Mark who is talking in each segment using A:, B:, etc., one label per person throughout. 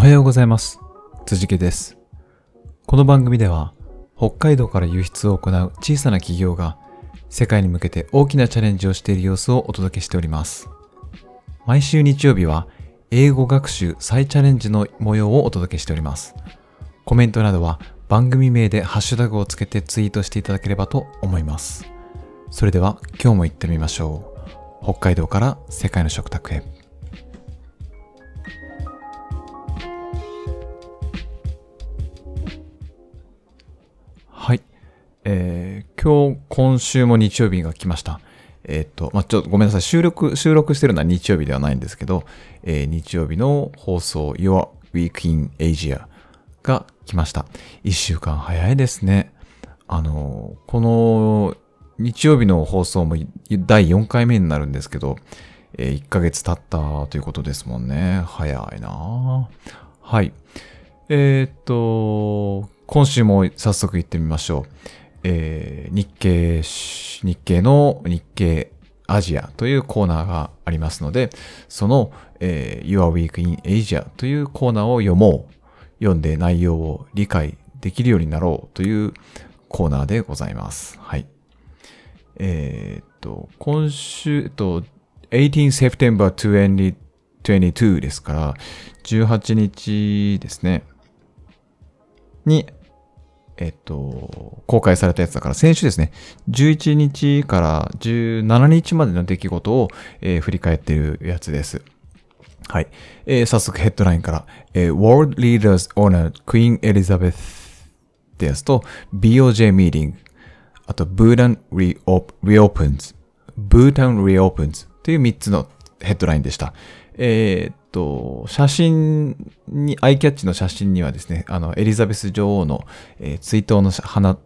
A: おはようございます。辻家です。この番組では、北海道から輸出を行う小さな企業が、世界に向けて大きなチャレンジをしている様子をお届けしております。毎週日曜日は、英語学習再チャレンジの模様をお届けしております。コメントなどは番組名でハッシュタグをつけてツイートしていただければと思います。それでは今日も行ってみましょう。北海道から世界の食卓へ。えー、今日、今週も日曜日が来ました。えーっと、まあ、ちょっとごめんなさい。収録、収録してるのは日曜日ではないんですけど、えー日曜日の放送 Your Week in Asia が来ました。一週間早いですね。あの、この日曜日の放送も第4回目になるんですけど、え1ヶ月経ったということですもんね。早いなはい。えーっと、今週も早速行ってみましょう。えー日経、日経の日経アジアというコーナーがありますので、その、えー Your Week in Asia というコーナーを読もう。読んで内容を理解できるようになろうというコーナーでございます。はい。えーっと、今週、えっと、18 September 2022ですから、18日ですね。に、えっと、公開されたやつだから、先週ですね、11日から17日までの出来事を、えー振り返っているやつです。はい。えー早速ヘッドラインから、えー World Leaders Honor Queen Elizabeth ってやつと、BOJ Meeting、あと、Bhutan Reopens、Bhutan Reopens という3つのヘッドラインでした。えーと、写真に、アイキャッチの写真にはですね、あの、エリザベス女王の、えー追悼の花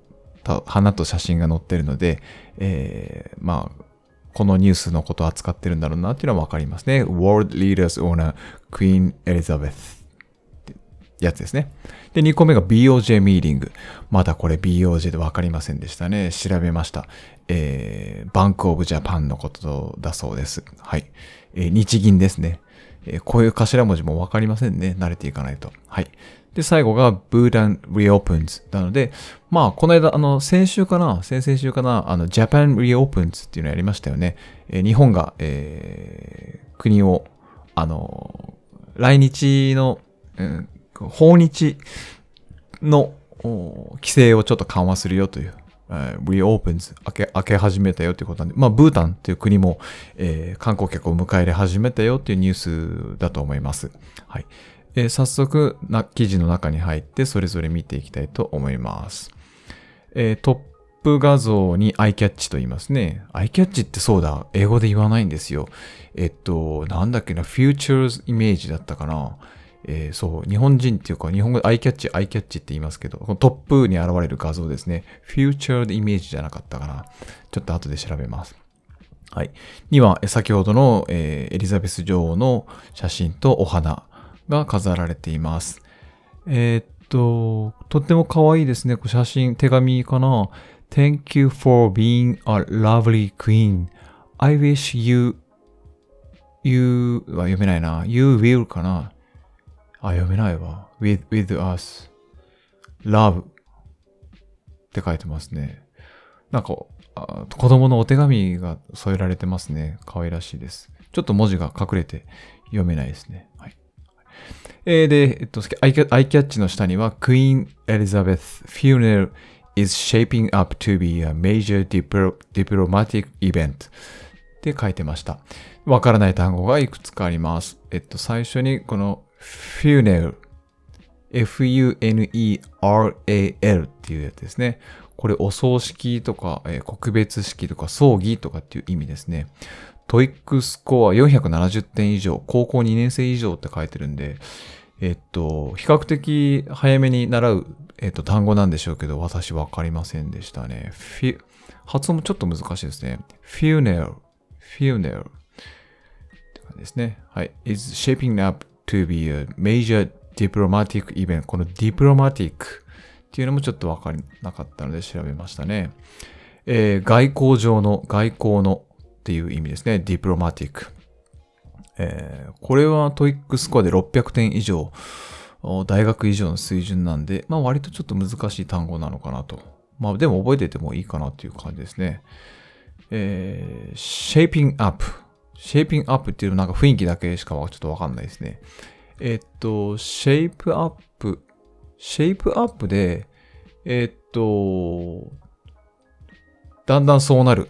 A: と、花と写真が載ってるので、えーまあ、このニュースのことを扱ってるんだろうなっていうのはわかりますね。World Leaders Honor Queen Elizabeth ってやつですね。で、2個目が BOJ ミーティング。まだこれ BOJ でわかりませんでしたね。調べました。えー、バンクオブジャパンのことだそうです。はい。えー日銀ですね。えーこういう頭文字もわかりませんね。慣れていかないと。はい。で、最後が Bhutan Reopens なので、まあ、この間、あの、先週かな？先々週かな？あの、Japan Reopens っていうのやりましたよね。えー日本が、えー国を、あの、来日の、うん訪日の規制をちょっと緩和するよという、えー reopens 開け、開け始めたよということなんで、まあ、ブータンという国も、えー観光客を迎え入れ始めたよというニュースだと思います。はい。えー早速な、記事の中に入って、それぞれ見ていきたいと思います。えートップ画像にアイキャッチと言いますね。アイキャッチってそうだ、英語で言わないんですよ。えっと、なんだっけな、futures イメージだったかな。えーそう、日本人っていうか、日本語でアイキャッチ、アイキャッチって言いますけど、このトップに現れる画像ですね。future イメージじゃなかったかな。ちょっと後で調べます。はい。には、先ほどの、えーエリザベス女王の写真とお花が飾られています。えーっと、とっても可愛いですね。写真、手紙かな。Thank you for being a lovely queen. I wish you, you は読めないな。You will かな。あ、読めないわ。with, with us. love って書いてますね。なんか、あ子供のお手紙が添えられてますね。可愛らしいです。ちょっと文字が隠れて読めないですね。はい。えーで、えっと、アイキャアイキャッチの下には Queen Elizabeth funeral is shaping up to be a major diplo- diplomatic event って書いてました。わからない単語がいくつかあります。えっと、最初にこの funeral F-U-N-E-R-A-L っていうやつですね。これお葬式とか、えー告別式とか葬儀とかっていう意味ですね。 TOEIC スコア470点以上、高校2年生以上って書いてるんで、えっと、比較的早めに習う、えっと、単語なんでしょうけど、私わかりませんでしたね。発音もちょっと難しいですね。funeral, funeral って感じですね。はい。is shaping up to be a major diplomatic event. この diplomatic っていうのもちょっとわかりなかったので調べましたね。えー外交上の、外交のっていう意味ですね。diplomatic。えーこれは TOEIC スコアで600点以上大学以上の水準なんで、まあ割とちょっと難しい単語なのかなと。まあでも覚えててもいいかなっていう感じですね。えー、shaping up。Shaping up っていうのなんか雰囲気だけしかちょっとわかんないですね。えっと、shape up。shape up で、えっと、だんだんそうなる。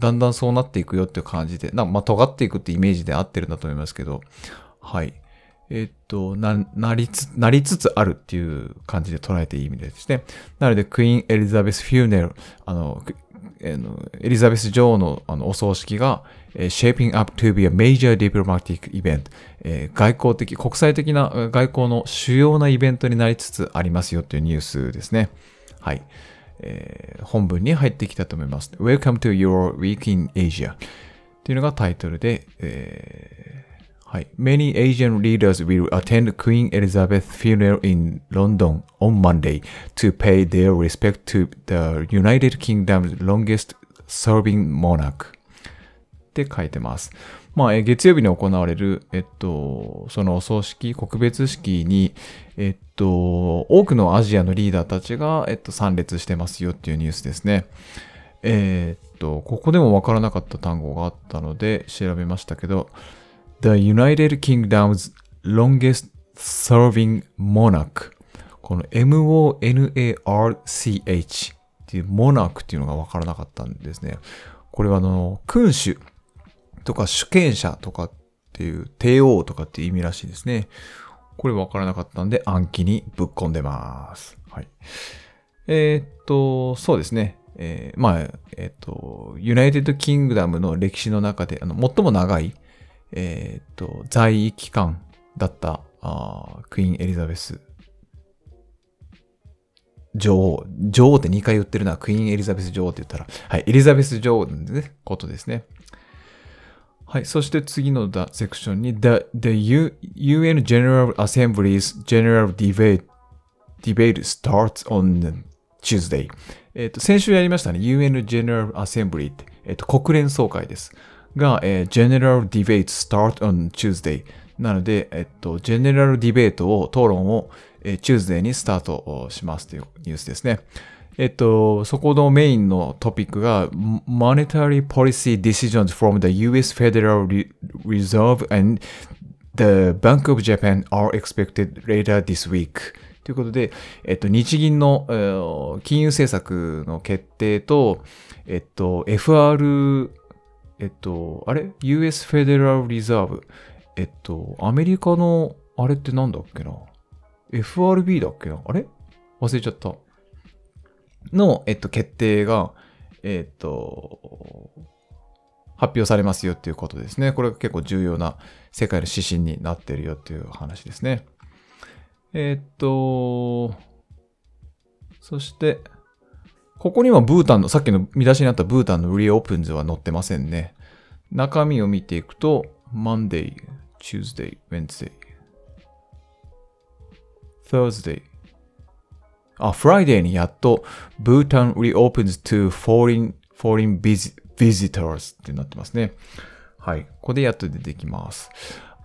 A: だんだんそうなっていくよっていう感じで、なまあ、尖っていくってイメージで合ってるんだと思いますけど、はい。えっと、な、なりつ、なりつつあるっていう感じで捉えていい意味ですね。なので、クイーン・エリザベス・フューネル、あの、エリザベス女王のあのお葬式が、shaping up to be a major diplomatic event、え、外交的、国際的な外交の主要なイベントになりつつありますよっていうニュースですね。はい。えー、本文に入ってきたと思います。Welcome to your week in Asia っていうのがタイトルで、えー、はい。Many Asian leaders will attend Queen Elizabeth funeral in London on Monday to pay their respect to the United Kingdom's longest serving monarch って書いてます。まあ、え月曜日に行われる、えっと、そのお葬式、告別式に、えっと、多くのアジアのリーダーたちが、えっと、参列してますよっていうニュースですね。えー、っと、ここでもわからなかった単語があったので調べましたけど、The United Kingdom's longest serving monarch この M-O-N-A-R-C-H っていう monarch っていうのがわからなかったんですね。これはあの、君主とか主権者とかっていう帝王とかっていう意味らしいですね。これ分からなかったんで暗記にぶっ込んでます。はい。えー、っと、そうですね。えー、まあ、えー、っと、 United Kingdom の歴史の中で、あの、最も長い、えっと、在位期間だったあクイーン・エリザベス女王。女王って2回言ってるのはクイーン・エリザベス女王って言ったら、はい、エリザベス女王の、ね、ことですね。はい。そして次のセクションに The, the UN General Assembly's General Debate, debate starts on Tuesday. えっ、と、先週やりましたね。UN General Assembly って、えっ、と、国連総会です。が、えー、General Debate start on Tuesday. なので、えっと、General Debate を、討論を、えー、Tuesday にスタートしますというニュースですね。えっと、そこのメインのトピックが Monetary Policy Decisions from the US Federal Reserve and the Bank of Japan are expected later this week ということで、えっと、日銀の、えー、金融政策の決定と、えっと、FR、えっと、あれ ?US Federal Reserve。えっと、アメリカの、あれってなんだっけな ?FRB だっけなあれ忘れちゃった。の、えっと、決定が、えっと、発表されますよっていうことですね。これが結構重要な世界の指針になってるよっていう話ですね。えっと、そして、ここにはブータンの、さっきの見出しにあったブータンのリオープンズは載ってませんね。中身を見ていくと、Monday, Tuesday, Wednesday, Thursday, あ、Friday にやっと Bhutan reopens to foreign, foreign visitors ってなってますね。はい。ここでやっと出てきます。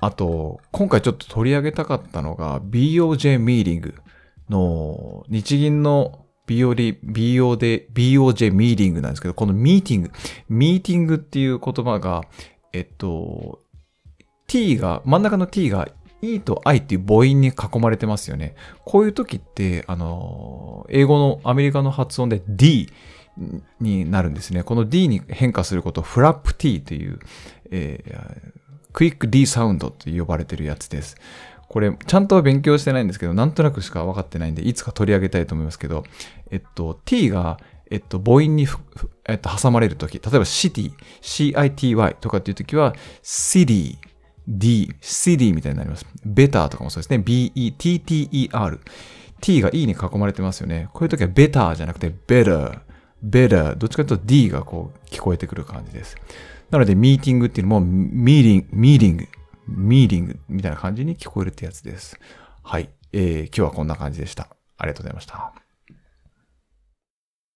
A: あと、今回ちょっと取り上げたかったのが BOJ ミーティングの日銀の BOD、BOD、BOJ ミーティングなんですけど、このミーティング、ミーティングっていう言葉が、えっと、t が、真ん中の t が E と I っていう母音に囲まれてますよね。こういう時って、あの、英語のアメリカの発音で D になるんですね。この D に変化することをフラップ T という、えー、クイック D サウンドと呼ばれてるやつです。これ、ちゃんとは勉強してないんですけど、なんとなくしか分かってないんで、いつか取り上げたいと思いますけど、えっと、T が、えっと、母音に、えっと、挟まれるとき、例えば city、city とかっていうときは、city D、CD みたいになります。ベターとかもそうですね。B-E-T-T-E-R。T が E に囲まれてますよね。こういう時はベターじゃなくて better、better。どっちかというと D がこう聞こえてくる感じです。なので、ミーティングっていうのも、ミーティング、ミーティング、ミーティングみたいな感じに聞こえるってやつです。はい。えー、今日はこんな感じでした。ありがとうございました。